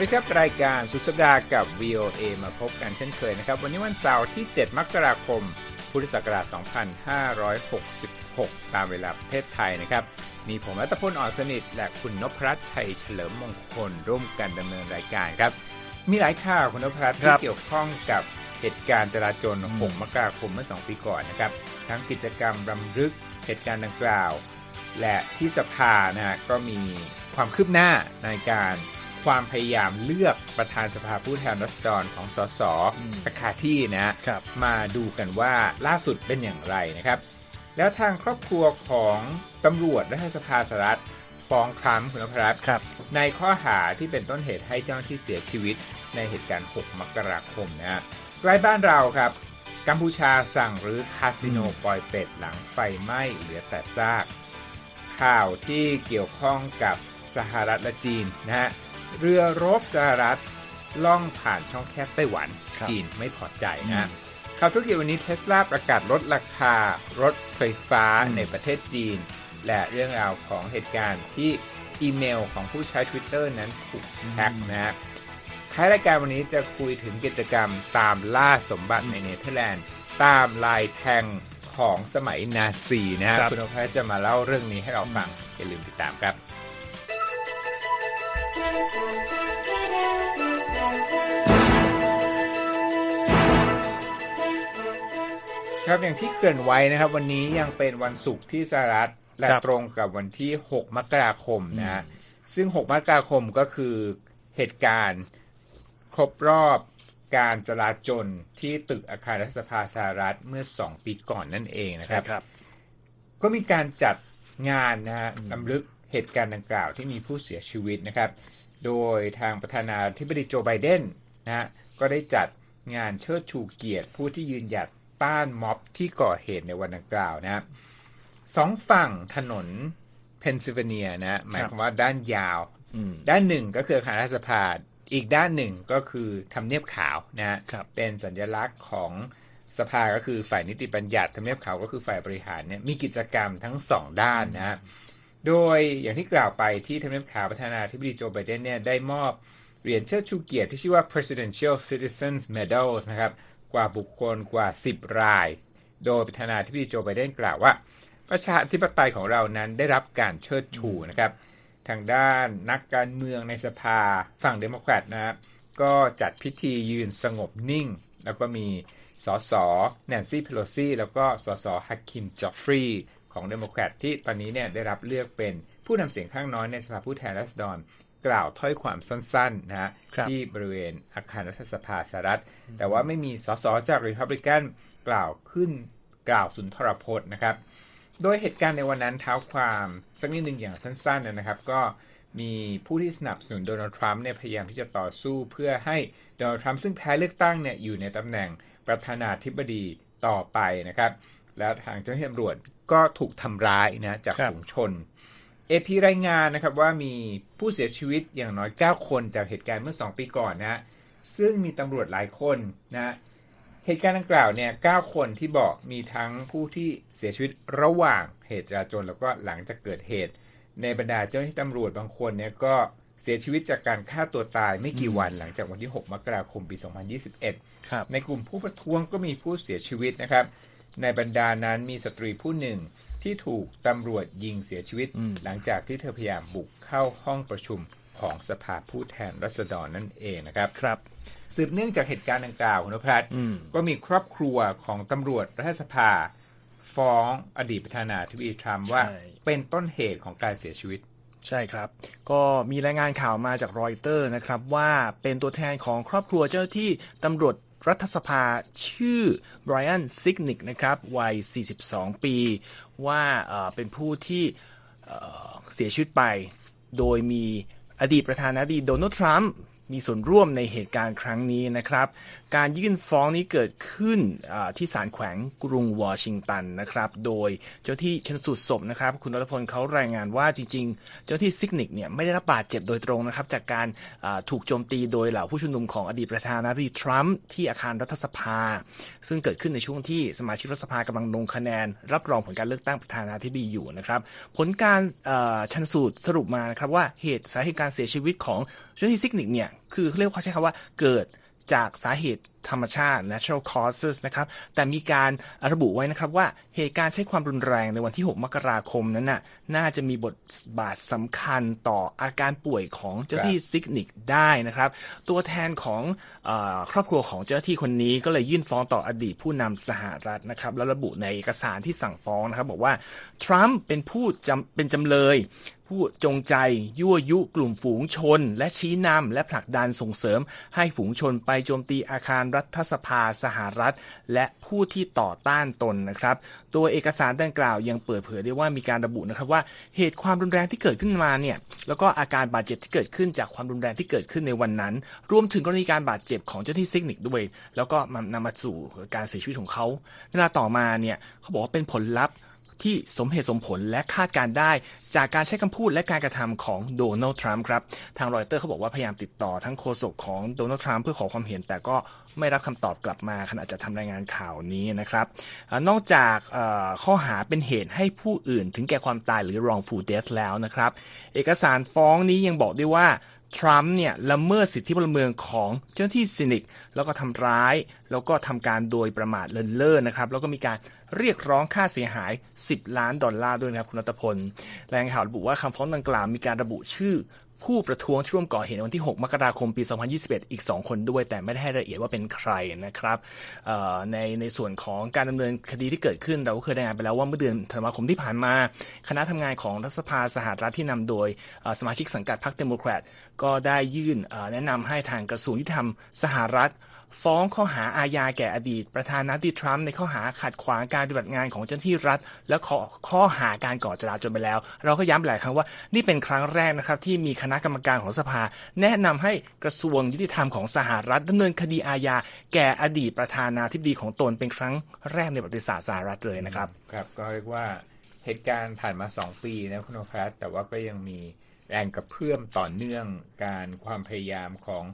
สวัสดีครับ รายการสุดสัปดาห์กับ VOA มาพบกันเช่นเคยนะครับ วันนี้วันเสาร์ที่ 7 มกราคม พุทธศักราช 2566 ตามเวลาประเทศไทยนะครับ มีผมรัตพลอ่อนสนิท และคุณนพรัตน์ชัยเฉลิมมงคล ร่วมกันดำเนินรายการครับ มีหลายข่าวคุณนพรัตน์ที่เกี่ยวข้องกับเหตุการณ์จราจร 6 มกราคมเมื่อ 2 ปีก่อนนะครับ ทั้งกิจกรรมรำลึกเหตุการณ์ดังกล่าว และที่สภานะฮะก็มีความคืบหน้าในการ ความพยายามเลือกประธานสภาผู้แทนราษฎรของสสอาคาที่นะมาดูกันว่าล่าสุดเป็นอย่างไรนะครับ แล้วทางครอบครัวของตำรวจรัฐสภาสหรัฐฟ้องครั้งคุณพรัตในข้อหาที่เป็นต้นเหตุให้เจ้าหน้าที่เสียชีวิต ในเหตุการณ์ 6 มกราคมนะใกล้บ้านเราครับ กัมพูชาสั่งหรือคาสิโนปล่อยเป็ดหลังไฟไหม้เหลือแต่ซาก ข่าวที่เกี่ยวข้องกับสหรัฐและจีนนะฮะ เรือรบสหรัฐล่องผ่านช่องแคบไต้หวัน จีนไม่พอใจนะข่าวธุรกิจวันนี้เทสลาประกาศลดราคารถไฟฟ้าในประเทศจีน และเรื่องราวของเหตุการณ์ที่อีเมลของผู้ใช้ Twitter นั้นถูกแฮ็กนะท้ายรายการวันนี้จะคุยถึงกิจกรรมตามล่าสมบัติในเนเธอร์แลนด์ ตามลายแทงของสมัยนาซีนะครับคุณอภัยจะมาเล่าเรื่องนี้ให้เราฟัง อย่าลืมติดตามครับ ครับอย่างที่เกริ่นไว้นะครับ วันนี้ยังเป็นวันศุกร์ที่สหรัฐและตรงกับวันที่ 6 มกราคมนะซึ่ง 6 มกราคมก็คือเหตุการณ์ครบรอบการจลาจลที่ตึกอาคารรัฐสภาสหรัฐเมื่อ 2 ปีก่อนนั่นเองนะครับครับก็มีการจัดงานนะฮะรำลึกเหตุการณ์ดังกล่าวที่มีผู้เสียชีวิตนะครับ โดยทางประธานาธิบดีโจไบเดนนะฮะก็ได้จัดงานเชิดชูเกียรติ ผู้ที่ยืนหยัดต้านม็อบที่ก่อเหตุในวันดังกล่าวนะสองฝั่งถนนเพนซิลเวเนียนะหมายความว่าด้านยาว ด้านหนึ่งก็คืออาคารรัฐสภาอีกด้านหนึ่งก็คือทำเนียบขาวนะเป็นสัญลักษณ์ของสภาก็คือฝ่ายนิติบัญญัติทำเนียบขาวก็คือฝ่ายบริหารเนี่ยมีกิจกรรมทั้งสองด้านนะ โดยอย่างที่กล่าวไปที่ทำเนียบขาวประธานาธิบดีโจไบเดนเนี่ยได้มอบเหรียญเชิดชูเกียรติที่ชื่อว่า Presidential Citizens Medals นะครับกว่าบุคคลกว่า 10 ราย โดยประธานาธิบดีโจไบเดนกล่าวว่า ประชาธิปไตยของเรานั้นได้รับการเชิดชูนะครับทางด้านนักการเมืองในสภาฝั่งเดโมแครตนะครับก็จัดพิธียืนสงบนิ่ง แล้วก็มีสสแนนซี่เพโลซีแล้วก็สสฮักคิมเจฟฟรีส์ ของเดโมแครตที่ตอนนี้เนี่ยได้รับเลือกเป็นผู้นำเสียงข้างน้อยในสภาผู้แทนราษฎรกล่าวถ้อยความสั้นๆนะฮะที่บริเวณอาคารรัฐสภาสหรัฐ แต่ว่าไม่มีสสจากริพับลิกันกล่าวขึ้นกล่าวสุนทรพจน์นะครับ โดยเหตุการณ์ในวันนั้นเท้าความสักนิดหนึ่งอย่างสั้นๆนะครับ ก็มีผู้ที่สนับสนุนโดนัลด์ทรัมป์เนี่ยพยายามที่จะต่อสู้เพื่อให้โดนัลด์ทรัมป์ซึ่งแพ้เลือกตั้งเนี่ยอยู่ในตำแหน่งประธานาธิบดีต่อไปนะครับ แล้วทางเจ้าหน้าที่ตำรวจก็ถูกทำร้ายนะจากฝูงชนเอพีรายงานนะครับว่ามีผู้เสียชีวิตอย่างน้อย 9 คนจากเหตุการณ์เมื่อ 2 ปีก่อนนะซึ่งมีตำรวจหลายคนนะเหตุการณ์ดังกล่าวเนี่ย 9 คนที่บอกมีทั้งผู้ที่เสียชีวิตระหว่างเหตุจราจรแล้วก็หลังจากเกิดเหตุ ในบรรดาเจ้าหน้าที่ตำรวจบางคนเนี่ยก็เสียชีวิตจากการฆ่าตัวตายไม่กี่วันหลังจากวันที่ 6 มกราคมปี 2021 ในกลุ่มผู้ประท้วงก็มีผู้เสียชีวิตนะครับ ในบรรดานั้นมีสตรีผู้หนึ่งที่ถูกตำรวจยิงเสียชีวิต หลังจากที่เธอพยายามบุกเข้าห้องประชุมของสภาผู้แทนรัษฎรนั่นเองนะครับครับ สืบเนื่องจากเหตุการณ์ดังกล่าวคุณพัฒน์ก็มีครอบครัวของตำรวจรัฐสภา ฟ้องอดีตประธานาธิบดีทรัมป์ว่าเป็นต้นเหตุของการเสียชีวิตใช่ครับ ก็มีรายงานข่าวมาจากรอยเตอร์นะครับว่าเป็นตัวแทนของครอบครัวเจ้าที่ตำรวจ รัฐสภาชื่อไบรอันซิกนิกนะครับวัย 42 ปี ว่าเป็นผู้ที่เสียชีวิตไป โดยมีอดีตประธานาธิบดีโดนัลด์ทรัมป์ มีส่วนร่วมในเหตุการณ์ครั้งนี้นะครับ การยื่นฟ้องนี้เกิดขึ้นที่ศาลแขวงกรุงวอชิงตันนะครับ โดยเจ้าหน้าที่ชันสูตรศพนะครับ คุณรัตพลเขารายงานว่าจริง ๆ เจ้าหน้าที่ซิกนิกเนี่ยไม่ได้รับบาดเจ็บโดยตรงนะครับ จากการถูกโจมตีโดยเหล่าผู้ชุมนุมของอดีตประธานาธิบดีทรัมป์ที่อาคารรัฐสภา ซึ่งเกิดขึ้นในช่วงที่สมาชิกรัฐสภากำลังลงคะแนน รับรองผลการเลือกตั้งประธานาธิบดีอยู่นะครับผลการชันสูตรสรุปมานะครับว่าเหตุสาเหตุการเสียชีวิตของเจ้าที่ซิกนิกเนี่ย คือเรียกเขาใช้คำว่าเกิดจากสาเหตุ ธรรมชาติ natural causes นะครับ แต่มีการระบุไว้นะครับว่าเหตุการณ์ใช้ความรุนแรงในวันที่ 6 มกราคมนั้นน่ะ น่าจะมีบทบาทสำคัญต่ออาการป่วยของเจ้าที่ซิกนิกได้นะครับ ตัวแทนของอครอบครัวของเจ้าหน้าที่คนนี้ก็เลยยื่นฟ้องต่ออดีตผู้นำสหรัฐนะครับ แล้วระบุในเอกสารที่สั่งฟ้องนะครับ บอกว่า ทรัมป์เป็นผู้จำเป็นจำเลยผู้จงใจยั่วยุกลุ่มฝูงชน และชี้นำและผลักดันส่งเสริมให้ฝูงชนไปโจมตีอาคารรัฐสภาสหรัฐ และผู้ที่ต่อต้านตนนะครับ ตัวเอกสารดังกล่าวยังเปิดเผยได้ว่ามีการระบุนะครับว่าเหตุความรุนแรงที่เกิดขึ้นมาเนี่ยแล้วก็อาการบาดเจ็บที่เกิดขึ้นจากความรุนแรงที่เกิดขึ้นในวันนั้น รวมถึงกรณีการบาดเจ็บของเจ้าที่ซิกนิกด้วย แล้วก็นำมาสู่การเสียชีวิตของเขาเวลาต่อมาเนี่ยเขาบอกว่าเป็นผลลัพธ์ ที่สมเหตุสมผลและคาดการได้ จากการใช้คำพูดและการกระทำของโดนัลด์ทรัมป์ครับ ทางรอยเตอร์เขาบอกว่าพยายามติดต่อทั้งโฆษกของโดนัลด์ทรัมป์เพื่อขอความเห็น แต่ก็ไม่รับคำตอบกลับมาขณะจะทำรายงานข่าวนี้นะครับ นอกจากข้อหาเป็นเหตุให้ผู้อื่นถึงแก่ความตายหรือ wrongful death แล้วนะครับ เอกสารฟ้องนี้ยังบอกด้วยว่า ทรัมป์เนี่ยละเมิดสิทธิพลเมืองของเจ้าหน้าที่ซินิก แล้วก็ทำร้าย แล้วก็ทำการโดยประมาทเลินเล่อนะครับ แล้วก็มีการเรียกร้องค่าเสียหาย 10 ล้านดอลลาร์ด้วยนะครับคุณรัตพล แหล่งข่าวระบุว่าคำฟ้องดังกล่าวมีการระบุชื่อ ผู้ประท้วงที่ร่วมก่อเหตุในวันที่ 6 มกราคมปี 2021 อีก 2 คนด้วย แต่ไม่ได้ให้รายละเอียดว่าเป็นใครนะครับในในส่วนของการดำเนินคดีที่เกิดขึ้น เราก็เคยรายงานไปแล้วว่าเมื่อเดือนธันวาคมที่ผ่านมา คณะทำงานของรัฐสภาสหรัฐที่นำโดยสมาชิกสังกัดพรรคเดโมแครตก็ได้ยื่นแนะนำให้ทางกระทรวงยุติธรรมสหรัฐ ฟ้องข้อหาอาญาแก่อดีต ประธานาธิบดีทรัมป์ในข้อหาขัดขวางการปฏิบัติงานของเจ้าหน้าที่รัฐ และข้อข้อหาการก่อจลาจลไปแล้ว เราก็ย้ำหลายครั้งว่านี่เป็นครั้งแรกนะครับที่มีคณะกรรมการของสภา แนะนำให้กระทรวงยุติธรรมของสหรัฐดำเนินคดีอาญาแก่อดีตประธานาธิบดีของตนเป็นครั้งแรกในประวัติศาสตร์สหรัฐเลยนะครับครับก็เรียกว่าเหตุการณ์ผ่านมา 2 ปีนะคุณโอคัสแต่ว่าก็ยังมีแรงกระเพื่อมต่อเนื่องการความพยายามของ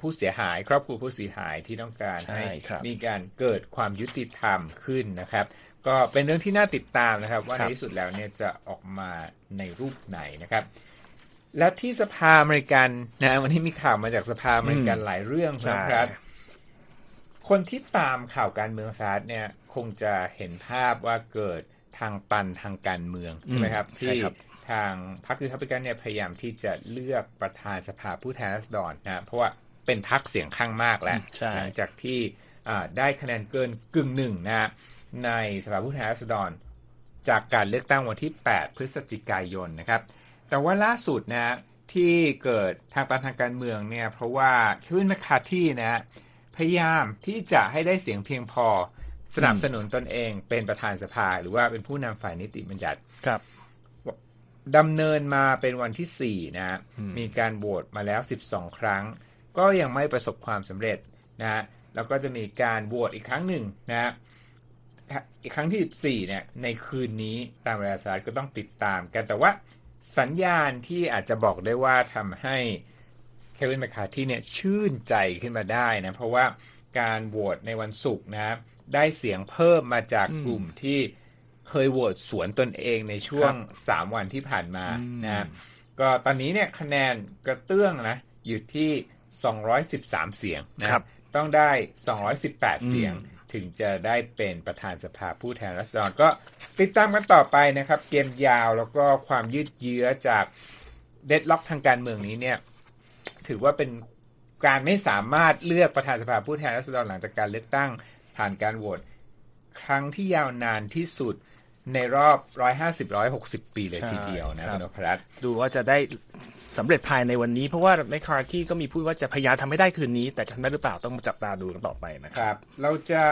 ผู้เสียหาย ครอบครัวผู้เสียหายที่ต้องการให้มีการเกิดความยุติธรรมขึ้นนะครับ ก็เป็นเรื่องที่น่าติดตามนะครับ ว่าในที่สุดแล้วเนี่ยจะออกมาในรูปไหนนะครับ และที่สภาอเมริกันนะวันนี้มีข่าวมาจากสภาอเมริกันหลายเรื่องนะครับคนที่ตามข่าวการเมืองสหรัฐเนี่ยคงจะเห็นภาพว่าเกิดทางตันทางการเมืองใช่ไหมครับที่ทางพรรครีพับลิกันเนี่ยพยายามที่จะเลือกประธานสภาผู้แทนราษฎรนะเพราะว่า เป็นพักเสียงข้างมากแล้วหลังจากที่ได้คะแนนเกินกึ่งหนึ่งนะในสภาผู้แทนราษฎร จากการเลือกตั้งวันที่ 8 พฤศจิกายนนะครับ แต่ว่าล่าสุดนะที่เกิดทางตันทางการเมืองเนี่ยเพราะว่าเควินแมคคาที่นะพยายามที่จะให้ได้เสียงเพียงพอสนับสนุนตนเองเป็นประธานสภาหรือว่าเป็นผู้นำฝ่ายนิติบัญญัติครับดำเนินมาเป็นวันที่ 4 นะ มีการโหวตมาแล้ว 12 ครั้ง ก็ยังไม่ประสบความสำเร็จนะฮะแล้วก็จะมีการบวชอีกครั้งหนึ่งนะฮะอีกครั้งที่ 14 เนี่ยในคืนนี้ตามเวลาสหรัฐก็ต้องติดตามกันแต่ว่าสัญญาณที่อาจจะบอกได้ว่าทำให้เควินแมคคาที่เนี่ยชื่นใจขึ้นมาได้นะเพราะว่าการโหวตในวันศุกร์นะได้เสียงเพิ่มมาจากกลุ่มที่เคยโหวตสวนตนเองในช่วง 3 วันที่ผ่านมานะก็ตอนนี้เนี่ยคะแนนกระเตื้องนะอยู่ที่ 213 เสียงนะครับ ต้องได้ 218 เสียง ถึงจะได้เป็นประธานสภาผู้แทนราษฎรก็ติดตามกันต่อไปนะครับ เกมยาวแล้วก็ความยืดเยื้อจากเดดล็อกทางการเมืองนี้เนี่ย ถือว่าเป็นการไม่สามารถเลือกประธานสภาผู้แทนราษฎรหลังจากการเลือกตั้งผ่านการโหวตครั้งที่ยาวนานที่สุด ในรอบ 150 160 ปีเลยทีเดียวนะคุณนพรัตดูว่าจะได้สำเร็จภายในวันนี้เพราะว่าแมคคาร์ที่ก็มีพูดว่าจะพยายามทำให้ได้คืนนี้ แต่ทำได้หรือเปล่าต้องจับตาดูกันต่อไปนะครับ เราจะ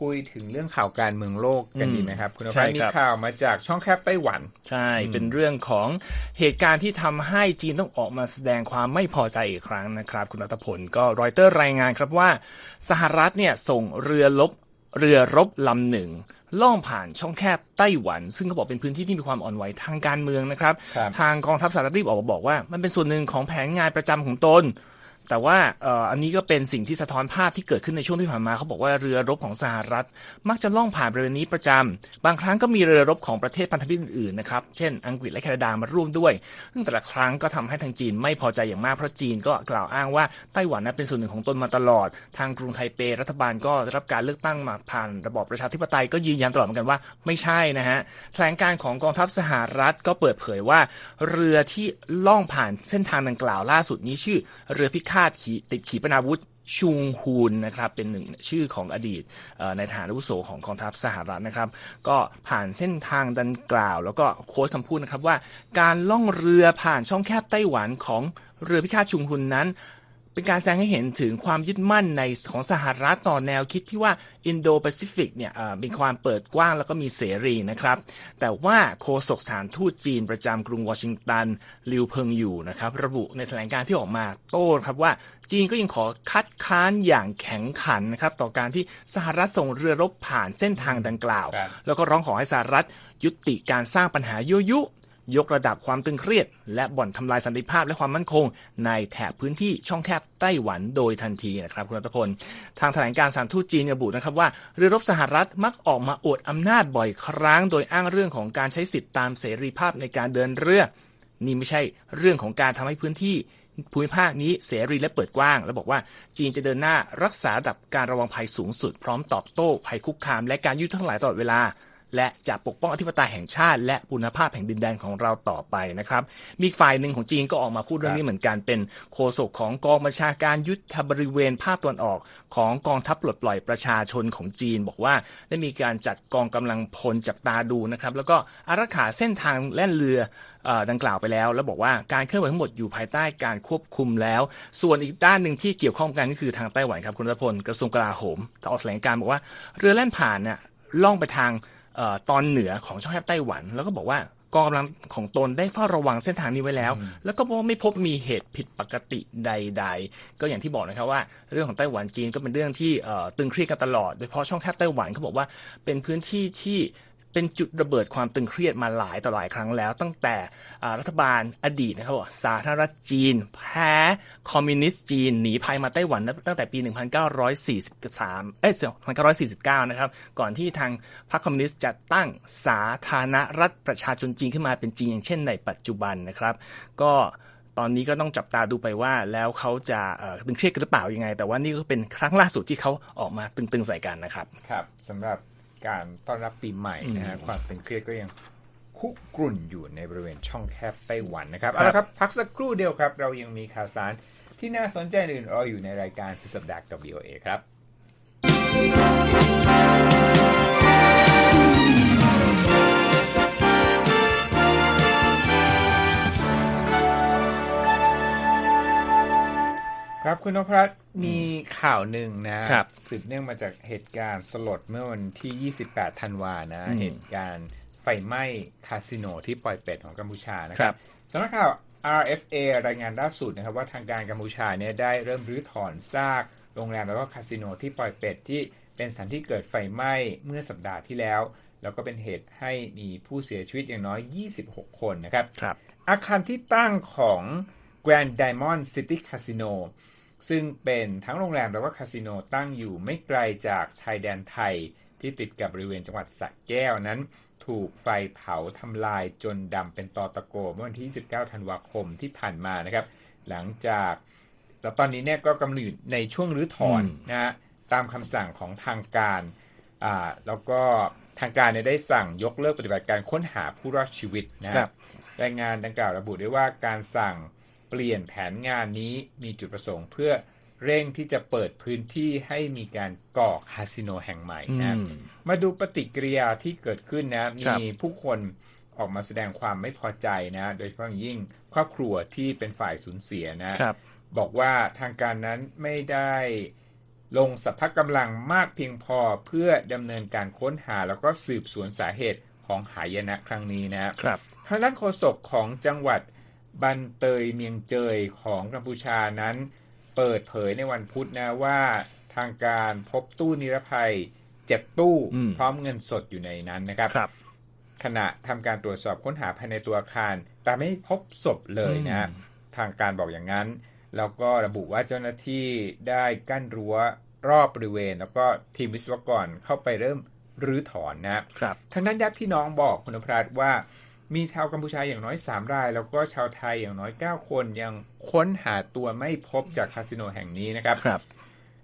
คุยถึงเรื่องข่าวการเมืองโลกกันดีไหมครับ คุณนพรัตมีข่าวมาจากช่องแคบไต้หวัน ใช่ เป็นเรื่องของเหตุการณ์ที่ทำให้จีนต้องออกมาแสดงความไม่พอใจอีกครั้งนะครับ คุณรัตพลก็รอยเตอร์รายงานครับว่า สหรัฐเนี่ยส่งเรือลบ เรือรบลำหนึ่งล่องผ่านช่องแคบไต้หวัน ซึ่งเขาบอกเป็นพื้นที่ที่มีความอ่อนไหวทางการเมืองนะครับทางกองทัพสหรัฐรีบออกมาบอกว่า มันเป็นส่วนหนึ่งของแผนงานประจำของตน แต่ว่าอันนี้ก็เป็นสิ่งที่สะท้อนภาพที่เกิดขึ้นในช่วงที่ผ่านมาเขาบอกว่าเรือรบของสหรัฐ มักจะล่องผ่านบริเวณนี้ประจำบางครั้งก็มีเรือรบของประเทศพันธมิตรอื่นๆนะครับเช่น อังกฤษและแคนาดามาร่วมด้วย ซึ่งแต่ละครั้งก็ทำให้ทางจีนไม่พอใจอย่างมากเพราะจีนก็กล่าวอ้างว่าไต้หวันนั้นเป็นส่วนหนึ่งของตนมาตลอด ทางกรุงไทเปรัฐบาลก็รับการเลือกตั้งมาผ่านระบอบประชาธิปไตยก็ยืนยันตลอดเหมือนกันว่าไม่ใช่นะฮะแถลงการของกองทัพสหรัฐก็เปิดเผยว่า เรือที่ล่องผ่านเส้นทางดังกล่าวล่าสุดนี้ชื่อเรือพิฆาดขีติดขีปนาวุธชุงฮุนนะครับเป็นหนึ่งชื่อของอดีตนายทหารอาวุโสของกองทัพสหรัฐนะครับ ก็ผ่านเส้นทางดังกล่าว แล้วก็ quote คำพูดนะครับว่า การล่องเรือผ่านช่องแคบไต้หวันของเรือพิฆาตชุงฮุนนั้น เป็นการแสดงให้เห็นถึงความยึดมั่นในของสหรัฐต่อแนวคิดที่ว่าอินโดแปซิฟิกเนี่ยมีความเปิดกว้างแล้วก็มีเสรีนะครับ แต่ว่าโฆษกสถานทูตจีนประจำกรุงวอชิงตันลิวเพิงอยู่นะครับ ระบุในแถลงการที่ออกมาโต้ครับว่าจีนก็ยังขอคัดค้านอย่างแข็งขันนะครับ ต่อการที่สหรัฐส่งเรือรบผ่านเส้นทางดังกล่าว แล้วก็ร้องขอให้สหรัฐยุติการสร้างปัญหายุยุ ยกระดับความตึงเครียด และบ่อนทำลายสันติภาพและความมั่นคง ในแถบพื้นที่ช่องแคบไต้หวันโดยทันทีนะครับคุณรัตพล ทางแถลงการสารทูตจีนระบุนะครับว่าเรือรบสหรัฐมักออกมาอวดอำนาจบ่อยครั้ง โดยอ้างเรื่องของการใช้สิทธิตามเสรีภาพในการเดินเรือ นี่ไม่ใช่เรื่องของการทำให้พื้นที่ภูมิภาคนี้เสรีและเปิดกว้าง และบอกว่าจีนจะเดินหน้ารักษาดับการระวังภัยสูงสุด พร้อมตอบโต้ภัยคุกคาม และการยุทธทั้งหลายตลอดเวลา และจะปกป้องอธิปไตยแห่งชาติ และบุญภาพแห่งดินแดนของเราต่อไปนะครับ มีฝ่ายหนึ่งของจีนก็ออกมาพูดเรื่องนี้เหมือนกันเป็นโฆษกของกองบัญชาการยุทธบริเวณภาคตะวันออกของกองทัพปลดปล่อยประชาชนของจีน บอกว่าได้มีการจัดกองกำลังพลจับตาดูนะครับ แล้วก็อารักขาเส้นทางแล่นเรือดังกล่าวไปแล้ว แล้วบอกว่าการเคลื่อนไหวทั้งหมดอยู่ภายใต้การควบคุมแล้ว ส่วนอีกด้านหนึ่งที่เกี่ยวข้องกันก็คือทางไต้หวันครับคุณรัพลกระทรวงกลาโหมออกแถลงการบอกว่าเรือแล่นผ่านเนี่ยล่องไปทาง ตอนเหนือของช่องแคบไต้หวัน แล้วก็บอกว่ากองกำลังของตนได้เฝ้าระวังเส้นทางนี้ไว้แล้ว แล้วก็ไม่พบมีเหตุผิดปกติใด ๆ ก็อย่างที่บอกนะครับว่า เรื่องของไต้หวันจีนก็เป็นเรื่องที่ตึงเครียดกันตลอดโดยเฉพาะช่องแคบไต้หวันเขาบอกว่าเป็นพื้นที่ที่ เป็นจุดระเบิดความตึงเครียดมาหลายต่อหลายครั้งแล้ว ตั้งแต่รัฐบาลอดีตนะครับสาธารณรัฐจีน แพ้คอมมิวนิสต์จีน หนีภัยมาไต้หวัน ตั้งแต่ปี 1943 เอ้ย1949 นะครับ ก่อนที่ทางพรรคคอมมิวนิสต์จะตั้งสาธารณรัฐประชาชนจีนขึ้นมาเป็นจีนอย่างเช่นในปัจจุบันนะครับ ก็ตอนนี้ก็ต้องจับตาดูไปว่าแล้วเขาจะตึงเครียดกันหรือเปล่ายังไง แต่ว่านี่ก็เป็นครั้งล่าสุดที่เขาออกมาตึงๆใส่กันนะครับ ครับสำหรับ การต้อนรับปีใหม่นะฮะความเป็นเครียดก็ยังคุกรุ่นอยู่ในบริเวณช่องแคบไต้หวันนะครับเอาละครับพักสักครู่เดียวครับ เรายังมีข่าวสารที่น่าสนใจอื่นรออยู่ในรายการสุดสัปดาห์กับ VOA ครับครับ คุณนพรัตน์มีข่าวหนึ่งนะครับสืบเนื่องมาจากเหตุการณ์สลดเมื่อวันที่ 28 ธันวานะ เหตุการณ์ไฟไหม้คาสิโนที่ปล่อยเป็ดของกัมพูชานะครับสำนักข่าว RFA รายงานล่าสุดนะครับว่าทางการกัมพูชาเนี่ยได้เริ่มรื้อถอนซากโรงแรมแล้วก็คาสิโนที่ปล่อยเป็ดที่เป็นสถานที่เกิดไฟไหม้เมื่อสัปดาห์ที่แล้ว แล้วก็เป็นเหตุให้มีผู้เสียชีวิตอย่างน้อย 26 คนนะครับรบอาคารที่ตั้งของ Grand Diamond City Casino ซึ่งเป็นทั้งโรงแรมแล้วก็คาสิโนตั้งอยู่ไม่ไกลจากชายแดนไทยที่ติดกับบริเวณจังหวัดสระแก้วนั้น ถูกไฟเผาทำลายจนดำเป็นตอตะโกเมื่อวันที่ 19 ธันวาคมที่ผ่านมานะครับ หลังจากแล้วตอนนี้เนี่ยก็กำลังอยู่ในช่วงรื้อถอนนะฮะตามคำสั่งของทางการอ่าแล้วก็ทางการเนี่ยได้สั่งยกเลิกปฏิบัติการค้นหาผู้รอดชีวิตนะครับรายงานดังกล่าวระบุได้ว่าการสั่ง เปลี่ยนแผนงานนี้มีจุดประสงค์เพื่อเร่งที่จะเปิดพื้นที่ให้มีการก่อคาสิโนแห่งใหม่นะมาดูปฏิกิริยาที่เกิดขึ้นนะมีผู้คนออกมาแสดงความไม่พอใจนะ โดยเฉพาะยิ่งครอบครัวที่เป็นฝ่ายสูญเสียนะบอกว่าทางการนั้นไม่ได้ลงสัพพะกำลังมากเพียงพอเพื่อดำเนินการค้นหาแล้วก็สืบสวนสาเหตุของหายนะครั้งนี้นะครับทางด้านโฆษกของจังหวัด บันเตยเมียงเจยของกัมพูชานั้น เปิดเผยในวันพุธนะว่าทางการพบตู้นิรภัยเจ็ดตู้พร้อมเงินสดอยู่ในนั้นนะครับรบขณะทำการตรวจสอบค้นหาภายในตัวอาคาร แต่ไม่พบศพเลยนะทางการบอกอย่างนั้น แล้วก็ระบุว่าเจ้าหน้าที่ได้กั้นรั้วรอบบริเวณ แล้วก็ทีมวิศวกรเข้าไปเริ่มรื้อถอนนะครับทางด้านญาติพี่น้องบอกคุณพรัตว่า มีชาวกัมพูชาอย่างน้อย 3 ราย แล้วก็ชาวไทยอย่างน้อย 9 คนยังค้นหาตัวไม่พบจากคาสิโนแห่งนี้นะครับครับ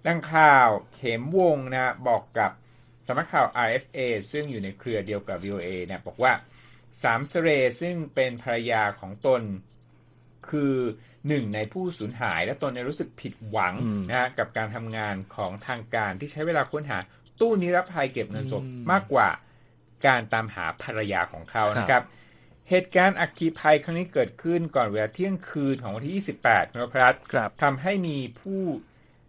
ดังข่าวเข็มวงนะบอกกับสำนักข่าว RFA ซึ่งอยู่ในเครือเดียวกับ VOA เนี่ยบอกว่าสามสเรซึ่งเป็นภรรยาของตน คือหนึ่งในผู้สูญหาย และตนเนี่ยรู้สึกผิดหวังอืมนะฮะกับการทำงานของทางการที่ใช้เวลาค้นหา ตู้นิรภัยเก็บเงินสดมากกว่าการตามหาภรรยาของเขานะครับ เหตุการณ์อัคคีภัยครั้งนี้เกิดขึ้นก่อนเวลาเที่ยงคืนของวันที่ 28นพรัตน์ครับทำให้มีผู้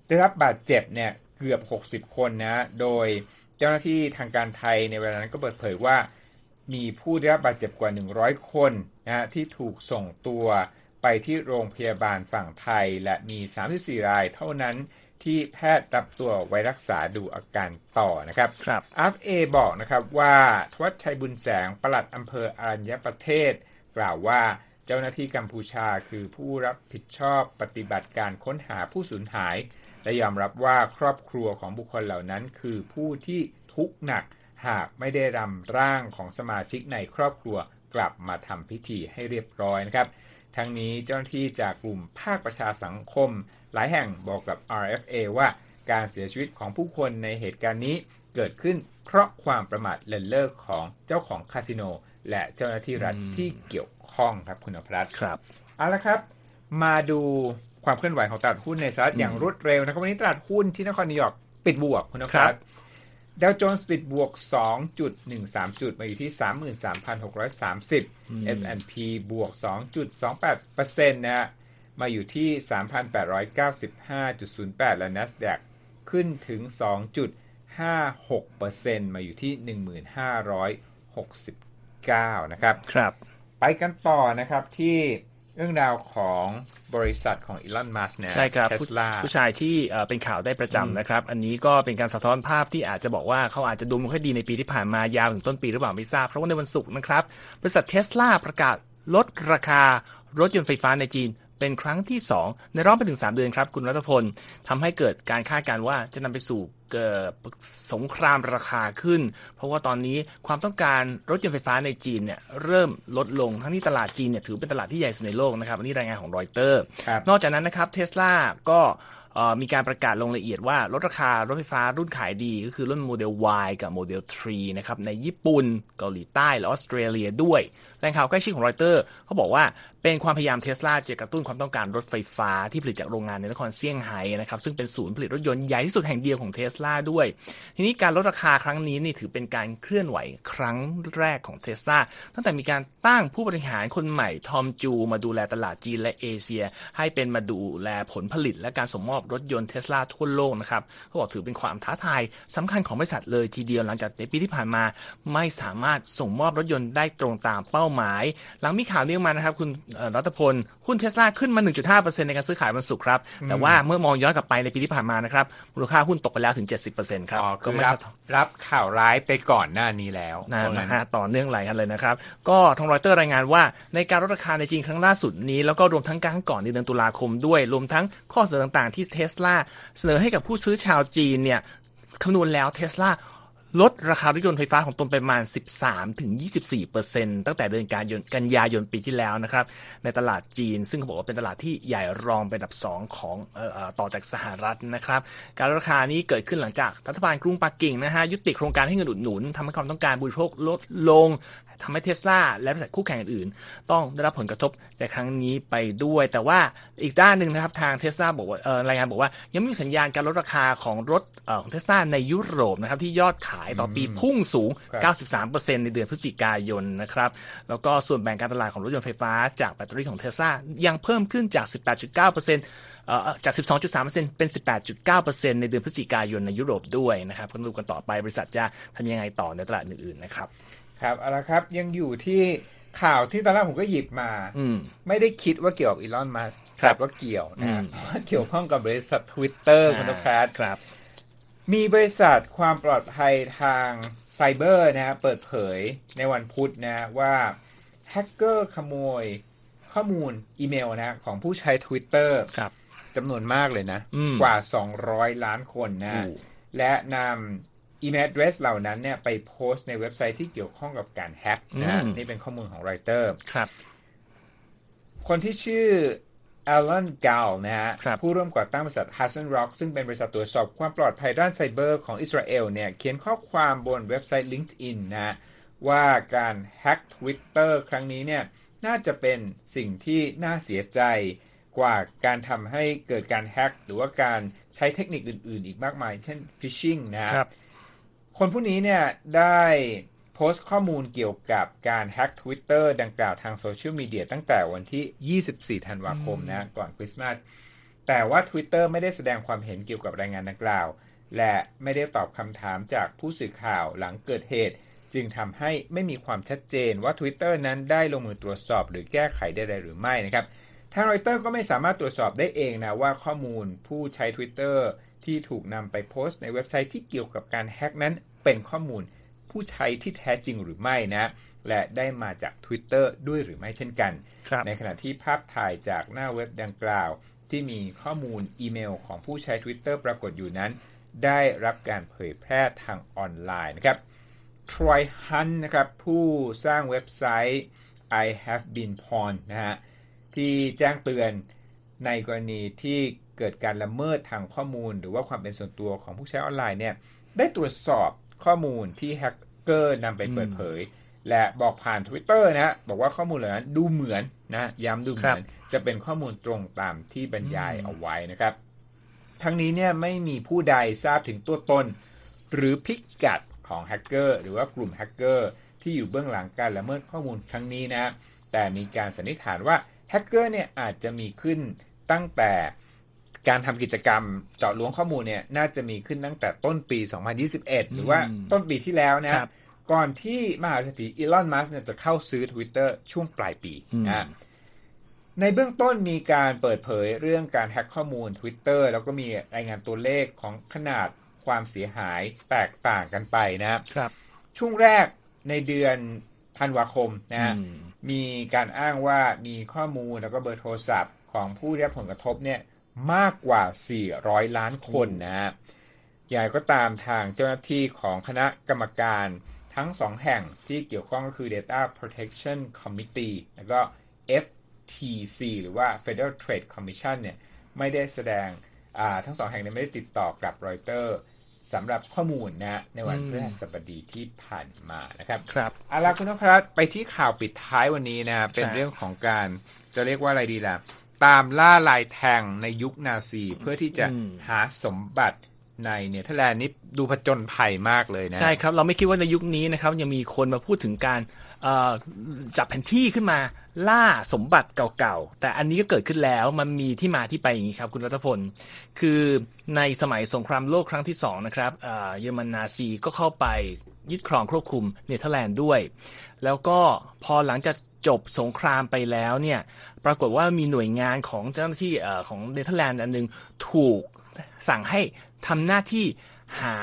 ได้รับบาดเจ็บเนี่ยเกือบ 60 คนนะ โดยเจ้าหน้าที่ทางการไทยในเวลานั้นก็เปิดเผยว่า มีผู้ได้รับบาดเจ็บกว่า 100 คนนะฮะที่ถูกส่งตัวไปที่โรงพยาบาลฝั่งไทย และมี 34 รายเท่านั้น ที่แพทย์รับตัวไว้รักษาดูอาการต่อนะครับครับ RFA บอกนะครับว่าทวัชชัยบุญแสงปลัดอำเภออรัญญประเทศ กล่าวว่าเจ้าหน้าที่กัมพูชาคือผู้รับผิดชอบปฏิบัติการค้นหาผู้สูญหาย และยอมรับว่าครอบครัวของบุคคลเหล่านั้น คือผู้ที่ทุกข์หนักหากไม่ได้รำร่างของสมาชิกในครอบครัวกลับมาทำพิธีให้เรียบร้อยนะครับ ทั้งนี้เจ้าหน้าที่จากกลุ่มภาคประชาสังคม หลายแห่งบอกกับ RFA ว่าการเสียชีวิตของผู้คนในเหตุการณ์นี้เกิดขึ้นเพราะความประมาทเลินเล่อของเจ้าของคาสิโน และเจ้าหน้าที่รัฐที่เกี่ยวข้องครับคุณอภรัตน์ครับเอาละครับ มาดูความเคลื่อนไหวของตลาดหุ้นในสหรัฐอย่างรวดเร็วนะครับวันนี้ตลาดหุ้นที่นครนิวยอร์กปิดบวกคุณนครัภับส ดาวโจนส์ปิดบวก 2.13 จุด มาอยู่ที่ 33,630 S&P บวก 2.28%นะฮะ มาอยู่ที่ 3,895.08 และ NASDAQ ขึ้นถึง 2.56%มาอยู่ที่ 1,569 นะครับ ครับ ไปกันต่อนะครับที่ เรื่องราวของบริษัทของอีลอน มัสเนี่ยใช่ครับเทผู้สลาผู้ชายที่เอ่อเป็นข่าวได้ประจำนะครับ อันนี้ก็เป็นการสะท้อนภาพที่อาจจะบอกว่าเขาอาจจะดูไม่ค่อยดีในปีที่ผ่านมายาวถึงต้นปีหรือเปล่าไม่ทราบ เพราะว่าในวันศุกร์นะครับ บริษัทเทสลาประกาศลดราคารถยนต์ไฟฟ้าในจีนเป็นครั้งที่ 2 ในรอบไปถึง 3 เดือนครับ คุณรัตพลทำให้เกิดการคาดการณ์ว่าจะนำไปสู่ เกิดสงครามราคาขึ้น เพราะว่าตอนนี้ความต้องการรถยนต์ไฟฟ้าในจีนเนี่ยเริ่มลดลงทั้งที่ตลาดจีนเนี่ยถือเป็นตลาดที่ใหญ่สุดในโลกนะครับอันนี้รายงานของรอยเตอร์ครับนอกจากนั้นนะครับเทสลาก็เอ่อมีการประกาศรายละเอียดว่าลดราคารถไฟฟ้ารุ่นขายดีก็คือรุ่นโมเดล Y กับโมเดล 3 นะครับในญี่ปุ่นเกาหลีใต้และออสเตรเลียด้วยแหล่งข่าวใกล้ชิดของรอยเตอร์เขาบอกว่าเป็นความพยายามเทสลาจะกระตุ้นความต้องการรถไฟฟ้าที่ผลิตจากโรงงานในนครเซี่ยงไฮ้นะครับซึ่งเป็นศูนย์ผลิตรถยนต์ใหญ่ที่สุดแห่งเดียวของเทสลาด้วย ทีนี้การลดราคาครั้งนี้นี่ถือเป็นการเคลื่อนไหวครั้งแรกของเทสลาตั้งแต่มีการตั้งผู้บริหารคนใหม่ทอมจูมาดูแลตลาดจีนและเอเชีย ให้เป็นมาดูแลผลผลิต และการส่งมอบรถยนต์เทสลาทั่วโลกนะครับเขาบอกถือเป็นความท้าทายสำคัญของบริษัทเลยทีเดียวหลังจากในปีที่ผ่านมา ไม่สามารถส่งมอบรถยนต์ได้ตรงตามเป้าหมาย หลังมีข่าวนี้ออกมานะครับคุณรัตพล หุ้นเทสลาขึ้นมา 1.5%ในการซื้อขายวันศุกร์ครับ แต่ว่าเมื่อมองย้อนกลับไปในปีที่ผ่านมานะครับ มูลค่าหุ้นตกไปแล้วถึง 70%ครับอ๋อก็คือไม่รับสะท้อนรับข่าวร้ายไปก่อนหน้านี้แล้วนะเพราะงั้นะฮะต่อเนื่องหลายกันเลยนะครับ ก็ทางรอยเตอร์รายงานว่าในการลดราคาในจีนครั้งล่าสุดนี้ แล้วก็รวมทั้งการก่อนในเดือนตุลาคมด้วย รวมทั้งข้อเสนอต่างๆที่เทสลาเสนอให้กับผู้ซื้อชาวจีนเนี่ยคำนวณแล้วเทสลา ลดราคารถยนต์ไฟฟ้าของตนไปประมาณ 13-24เปอร์เซ็นต์ตั้งแต่เดือนกันยายนกันยายนปีที่แล้วนะครับ ในตลาดจีน ซึ่งเขาบอกว่าเป็นตลาดที่ใหญ่รองเป็นอันดับ 2 ของออต่อจากสหรัฐนะครับ การราคานี้เกิดขึ้นหลังจากรัฐบาลกรุงปักกิ่งนะฮะยุติโครงการให้เงินอุดหนุนทำให้ความต้องการบริโภคลดลง ทำให้เทสลาและบริษัทคู่แข่งอื่นๆ ต้องได้รับผลกระทบจากครั้งนี้ไปด้วย แต่ว่าอีกด้านหนึ่งนะครับทางเทสลาบอกว่าเอ่อรายงานบอกว่า ยังไม่มีสัญญาณการลดราคาของรถเอ่อของเทสลาในยุโรปนะครับที่ยอดขายต่อปีพุ่งสูงครับ93%ในเดือนพฤศจิกายนนะครับแล้วก็ส่วนแบ่งการตลาดของรถยนต์ไฟฟ้าจากแบตเตอรี่ของเทสลายังเพิ่มขึ้นจาก 18.9%เอ่อจาก 12.3%เป็น 18.9%ในเดือนพฤศจิกายนในยุโรปด้วยนะครับก็ดูกันต่อไปบริษัทจะทำยังไงต่อในตลาดอื่นๆนะครับ ครับเอาละครับยังอยู่ที่ข่าวที่ตอนแรกผมก็หยิบมา อืมไม่ได้คิดว่าเกี่ยวกับอีลอนมัสครับแต่ว่าเกี่ยวอืนะมเพราะว่าเกี่ยวข้องกับบริษัท Twitter คุณนภัสครับ มีบริษัทความปลอดภัยทางไซเบอร์นะฮะเปิดเผยในวันพุธนะว่าแฮกเกอร์ขโมยข้อมูลอีเมลนะของผู้ใช้ Twitter ครับจำนวนมากเลยนะอืมกว่า 200 ล้านคนนะโอ้และนำ อีเมล address เหล่านั้นเนี่ยไปโพสต์ในเว็บไซต์ที่เกี่ยวข้องกับการแฮ็กนะอืมนี่เป็นข้อมูลของรอยเตอร์ครับ คนที่ชื่อ Alan Gal นะฮะครับผู้ร่วมก่อตั้งบริษัท Hudson Rock ซึ่งเป็นบริษัทตรวจสอบความปลอดภัยด้านไซเบอร์ของอิสราเอลเนี่ยเขียนข้อความบนเว็บไซต์ LinkedIn นะฮะว่าการแฮ็ก Twitter ครั้งนี้เนี่ยน่าจะเป็นสิ่งที่น่าเสียใจกว่าการทำให้เกิดการแฮ็กหรือว่าการใช้เทคนิคอื่น ๆ อีกมากมาย เช่น phishing นะฮะครับ คนผู้นี้เนี่ยได้โพสต์ข้อมูลเกี่ยวกับการแฮ็ก Twitter ดังกล่าวทางโซเชียลมีเดียตั้งแต่วันที่ 24 ธันวาคมนะก่อนคริสต์มาสแต่ว่า Twitter ไม่ได้แสดงความเห็นเกี่ยวกับรายงานดังกล่าว และไม่ได้ตอบคำถามจากผู้สื่อข่าวหลังเกิดเหตุ จึงทำให้ไม่มีความชัดเจนว่า Twitter นั้นได้ลงมือตรวจสอบหรือแก้ไขใดๆหรือไม่นะครับทางรอยเตอร์ก็ไม่สามารถตรวจสอบได้เองนะว่าข้อมูลผู้ใช้ Twitter ที่ถูกนำไปโพสต์ในเว็บไซต์ที่เกี่ยวกับการแฮ็กนั้น เป็นข้อมูลผู้ใช้ที่แท้จริงหรือไม่นะ และได้มาจาก Twitter ด้วยหรือไม่เช่นกันครับในขณะที่ภาพถ่ายจากหน้าเว็บดังกล่าว ที่มีข้อมูลอีเมลของผู้ใช้ Twitter ปรากฏอยู่นั้น ได้รับการเผยแพร่ทางออนไลน์นะครับ Troy Hunt นะครับ ผู้สร้างเว็บไซต์ I have been porn นะฮะที่แจ้งเตือนในกรณีที่เกิดการละเมิดทางข้อมูล หรือว่าความเป็นส่วนตัวของผู้ใช้ออนไลน์เนี่ยได้ตรวจสอบ ข้อมูลที่แฮกเกอร์นำไปเปิดเผย และบอกผ่าน Twitter นะฮะบอกว่าข้อมูลเหล่านั้นดูเหมือนนะย้ำดูเหมือน จะเป็นข้อมูลตรงตามที่บรรยายเอาไว้นะครับ ทั้งนี้เนี่ยไม่มีผู้ใดทราบถึงตัวตน หรือพิกัดของแฮกเกอร์หรือว่ากลุ่มแฮกเกอร์ที่อยู่เบื้องหลังการละเมิดข้อมูลครั้งนี้นะ แต่มีการสันนิษฐานว่าแฮกเกอร์เนี่ยอาจจะมีขึ้นตั้งแต่ การทำกิจกรรมเจาะล้วงข้อมูลเนี่ยน่าจะมีขึ้นตั้งแต่ต้นปี 2021 หรือว่าต้นปีที่แล้วนะครับก่อนที่มหาเศรษฐีอีลอน มัสก์เนี่ยจะเข้าซื้อ Twitter ช่วงปลายปีนะในเบื้องต้นมีการเปิดเผยเรื่องการแฮ็กข้อมูล Twitter แล้วก็มีรายงานตัวเลขของขนาดความเสียหายแตกต่างกันไปนะครับครับช่วงแรกในเดือนธันวาคมนะฮะอืมมีการอ้างว่ามีข้อมูลแล้วก็เบอร์โทรศัพท์ของผู้ได้รับผลกระทบเนี่ย มากกว่า 400 ล้านคนนะฮะอย่างไรก็ตามทางเจ้าหน้าที่ของคณะกรรมการทั้งสองแห่งที่เกี่ยวข้องก็คือ Data Protection Committee แล้วก็ FTC หรือว่า Federal Trade Commission เนี่ยไม่ได้แสดงอ่าทั้งสองแห่งเนี่ยไม่ได้ติดต่อกับรอยเตอร์สำหรับข้อมูลนะในวันพฤหัสบดีที่ผ่านมานะครับครับเอาล่ะคุณนพรัตน์ไปที่ข่าวปิดท้ายวันนี้นะ เป็นใช่เรื่องของการจะเรียกว่าอะไรดีล่ะ ตามล่าลายแทงในยุคนาซีเพื่อที่จะหาสมบัติในเนเธอร์แลนด์นี่ดูผจญภัยมากเลยนะ ใช่ครับ เราไม่คิดว่าในยุคนี้นะครับ ยังมีคนมาพูดถึงการเอ่อจับแผนที่ขึ้นมาล่าสมบัติเก่าๆ แต่อันนี้ก็เกิดขึ้นแล้วมันมีที่มาที่ไปอย่างนี้ครับ คุณรัตพล คือในสมัยสงครามโลกครั้งที่สองนะครับเอ่อเยอรมันนาซีก็เข้าไปยึดครองควบคุมเนเธอร์แลนด์ด้วย แล้วก็พอหลังจาก จบสงครามไปแล้วเนี่ยปรากฏว่ามีหน่วยงานของเจ้าหน้าที่เอ่อของเนเธอร์แลนด์อันหนึ่งถูกสั่งให้ทำหน้าที่หา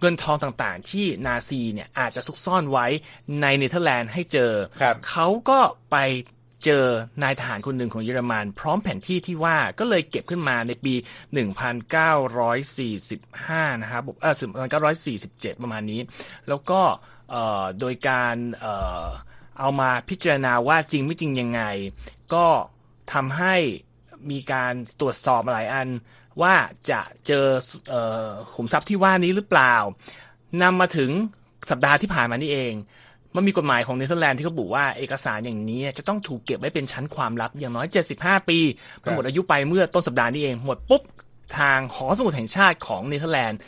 เงินทองต่างๆ ที่นาซีเนี่ยอาจจะซุกซ่อนไว้ในเนเธอร์แลนด์ให้เจอครับเขาก็ไปเจอนายทหารคนหนึ่งของเยอรมัน พร้อมแผนที่ที่ว่าก็เลยเก็บขึ้นมาในปี 1945 นะครับเออ1947 ประมาณนี้ แล้วก็เอ่อโดยการ เอามาพิจารณาว่าจริงไม่จริงยังไง ก็ทำให้มีการตรวจสอบหลายอันว่าจะเจอเออขุมทรัพย์ที่ว่านี้หรือเปล่านำมาถึงสัปดาห์ที่ผ่านมานี่เองมันมีกฎหมายของเนเธอร์แลนด์ที่เขาบอกว่าเอกสารอย่างนี้จะต้องถูกเก็บไว้เป็นชั้นความลับอย่างน้อย 75 ปีมันหมดอายุไปเมื่อต้นสัปดาห์นี้เอง หมดปุ๊บทางหอสมุดแห่งชาติของเนเธอร์แลนด์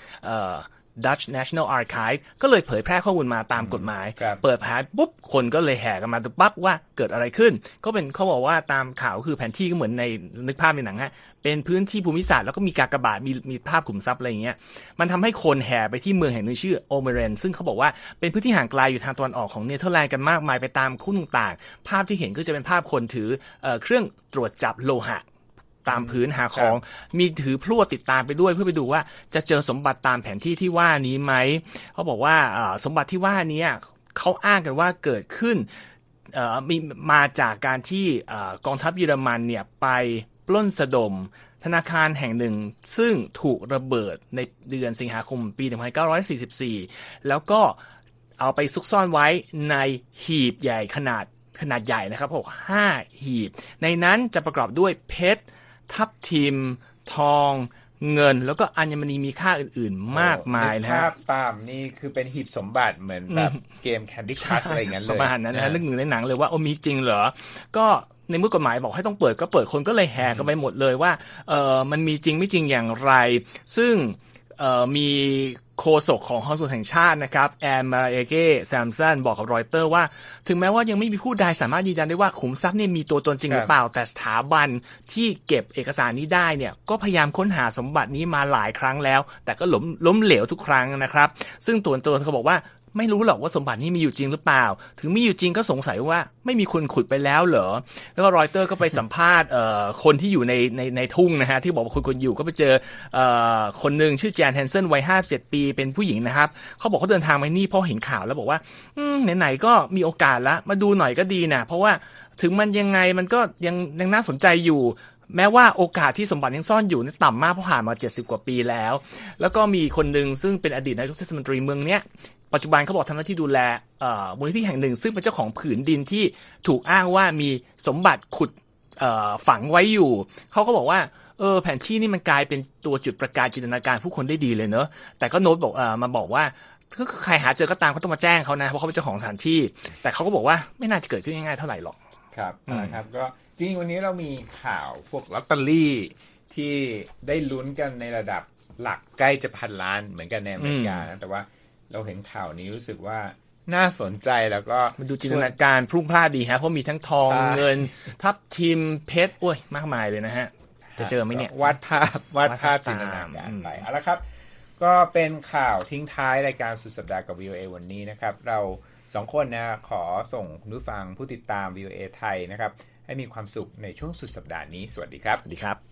Dutch National Archive ก็เลยเผยแพร่ข้อมูลมาตามกฎหมายครับเปิดเผยปุ๊บ คนก็เลยแห่กันมาดูปั๊บว่าเกิดอะไรขึ้น ก็เป็นเขาบอกว่าตามข่าวคือแผนที่ก็เหมือนในนึกภาพในหนังฮะ เป็นพื้นที่ภูมิศาสตร์แล้วก็มีกากบาทมีมีภาพขุมทรัพย์อะไรอย่างเงี้ย มันทำให้คนแห่ไปที่เมืองแห่งหนึ่งชื่อโอเมเรนซึ่งเขาบอกว่าเป็นพื้นที่ห่างไกลอยู่ทางตะวันออกของเนเธอร์แลนด์กันมากมายไปตามคุ้งต่างๆ ภาพที่เห็นก็จะเป็นภาพคนถือเอ่อเครื่องตรวจจับโลหะ ตามพื้นหาของ มีถือพลั่วติดตามไปด้วยเพื่อไปดูว่าจะเจอสมบัติตามแผนที่ที่ว่านี้ไหมเขาบอกว่าอ่าสมบัติที่ว่านี้เขาอ้างกันว่าเกิดขึ้นเอ่อมีมาจากการที่อ่ากองทัพเยอรมันเนี่ยไปปล้นสะดมธนาคารแห่งหนึ่งซึ่งถูกระเบิดในเดือนสิงหาคมปี 1944 แล้วก็เอาไปซุกซ่อนไว้ในหีบใหญ่ขนาดขนาดใหญ่นะครับผมห้าหีบ ในนั้นจะประกอบด้วยเพชร ทับทิม ทอง เงิน แล้วก็อัญมณีมีค่าอื่นๆ มากมายนะภาฮะพตามนี่คือเป็นหีบสมบัติเหมือนแบบเกม Candy Crush อะไรอย่างนั้นเลยประมาณนั้นนะฮะฮเรื่องหนึ่งในหนังเลยว่าโอ้มีจริงเหรอ ก็ในเมื่อกฎหมายบอกให้ต้องเปิดก็เปิดคนก็เลยแห่กันไปหมดเลยว่าเออมันมีจริงไม่จริงอย่างไร ซึ่งเอ่อมี โฆษกของห้องสมุดแห่งชาตินะครับแอนมาเอเก้แซมสันบอกกับรอยเตอร์ว่า ถึงแม้ว่ายังไม่มีผู้ใดสามารถยืนยันได้ว่าขุมทรัพย์นี่มีตัวตนจริงหรือเปล่า แต่สถาบันที่เก็บเอกสารนี้ได้เนี่ยก็พยายามค้นหาสมบัตินี้มาหลายครั้งแล้ว แต่ก็ล้มล้มเหลวทุกครั้งนะครับ ซึ่งตัวตัวเขาบอกว่า ไม่รู้หรอกว่าสมบัตินี้มีอยู่จริงหรือเปล่า ถึงมีอยู่จริงก็สงสัยว่าไม่มีคนขุดไปแล้วเหรอ แล้วก็รอยเตอร์ก็ไปสัมภาษณ์เอ่อคนที่อยู่ในในในทุ่งนะฮะที่บอกว่าคนคนอยู่ก็ไปเจอเอ่อคนหนึ่งชื่อแจนแฮนเซนวัย57ปี เป็นผู้หญิงนะครับเขาบอกเขาเดินทางมานี่เพราะเห็นข่าวแล้วบอกว่าอไหนๆก็มีโอกาสละมาดูหน่อยก็ดีนะเพราะว่าถึงมันยังไงมันก็ยังยังน่าสนใจอยู่ แม้ว่าโอกาสที่สมบัติยังซ่อนอยู่นี่ต่ำมากเพราะผ่านมา 70 กว่าปีแล้ว แล้วก็มีคนหนึ่งซึ่งเป็นอดีตนายกเทศมนตรีเมืองเนี้ยปัจจุบันเขาบอกทำหน้าที่ดูแลเอ่อมูลนิธิแห่งหนึ่ง ซึ่งเป็นเจ้าของผืนดินที่ถูกอ้างว่ามีสมบัติขุดเอ่อฝังไว้อยู่ เขาก็บอกว่าเออแผนที่นี่มันกลายเป็นตัวจุดประกายจินตนาการผู้คนได้ดีเลยเนอะแต่ก็โน้ตบอกเออมาบอกว่าก็ใครหาเจอก็ตามเขาต้องมาแจ้งเขานะเพราะเขาเป็นเจ้าของสถานที่ แต่เขาก็บอกว่าไม่น่าจะเกิดขึ้นง่ายๆเท่าไหร่หรอก ครับอืมนะครับ ก็จริงๆวันนี้เรามีข่าวพวกลอตเตอรี่ที่ได้ลุ้นกันในระดับหลักใกล้จะพันล้านเหมือนกันในอเมริกานะแต่ว่าเราเห็นข่าวนี้รู้สึกว่าน่าสนใจแล้วก็มันดูจินตนาการพรุ่งพลาดดีฮะเพราะมีทั้งทองใช่เงิน ทับทิมเพชรโอ้ยมากมายเลยนะฮะ จะเจอไหมเนี่ยวาดภาพวาดภาพวาดภาพจินตนาการอืมไปเอาละครับ ก็เป็นข่าวทิ้งท้ายรายการสุดสัปดาห์กับ VOA วันนี้นะครับ เรา สองคนนะขอส่งคุณผู้ฟังผู้ติดตาม VOA ไทยนะครับ ให้มีความสุขในช่วงสุดสัปดาห์นี้ สวัสดีครับ สวัสดีครับ